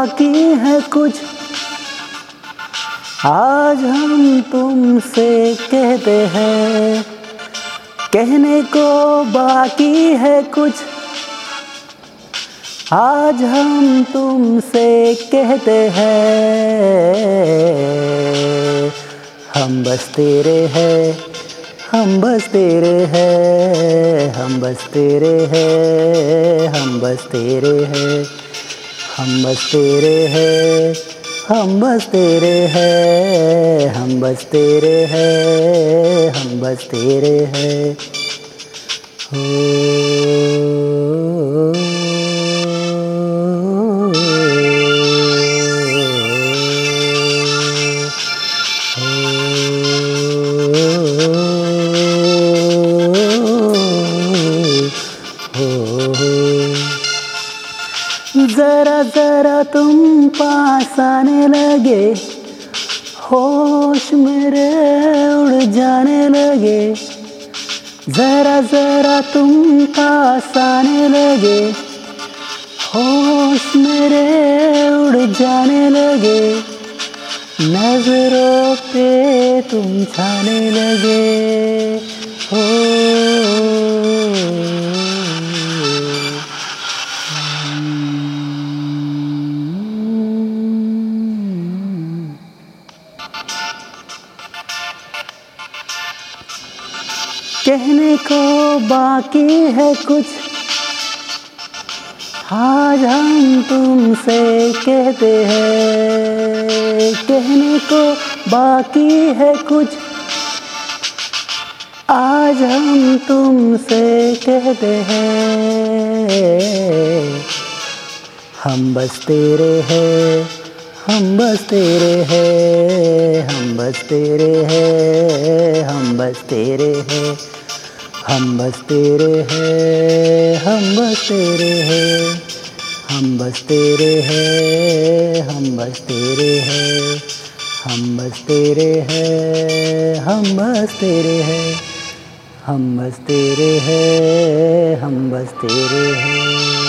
बाकी है कुछ। आज हम तुमसे कहते हैं, कहने को बाकी है कुछ। आज हम तुमसे कहते हैं, हम बस तेरे हैं, हम बस तेरे हैं, हम बस तेरे हैं, हम बस तेरे हैं। हम बस तेरे हैं, हम बस तेरे हैं, हम बस तेरे हैं, हम बस तेरे हैं। जरा जरा तुम पास आने लगे, होश मेरे उड़ जाने लगे। जरा जरा तुम पास आने लगे, होश मेरे उड़ जाने लगे। नज़रों पे तुम छाने लगे। कहने को बाकी है कुछ। आज हम तुमसे कहते हैं, कहने को बाकी है कुछ। आज हम तुमसे कहते हैं, हम बस तेरे हैं। हम बस तेरे हैं हम बस तेरे हैं हम बस तेरे हैं हम बस तेरे हैं हम बस तेरे हैं हम बस तेरे हैं हम बस तेरे हैं हम बस तेरे हैं हम बस तेरे हैं हम बस तेरे हैं हम बस तेरे हैं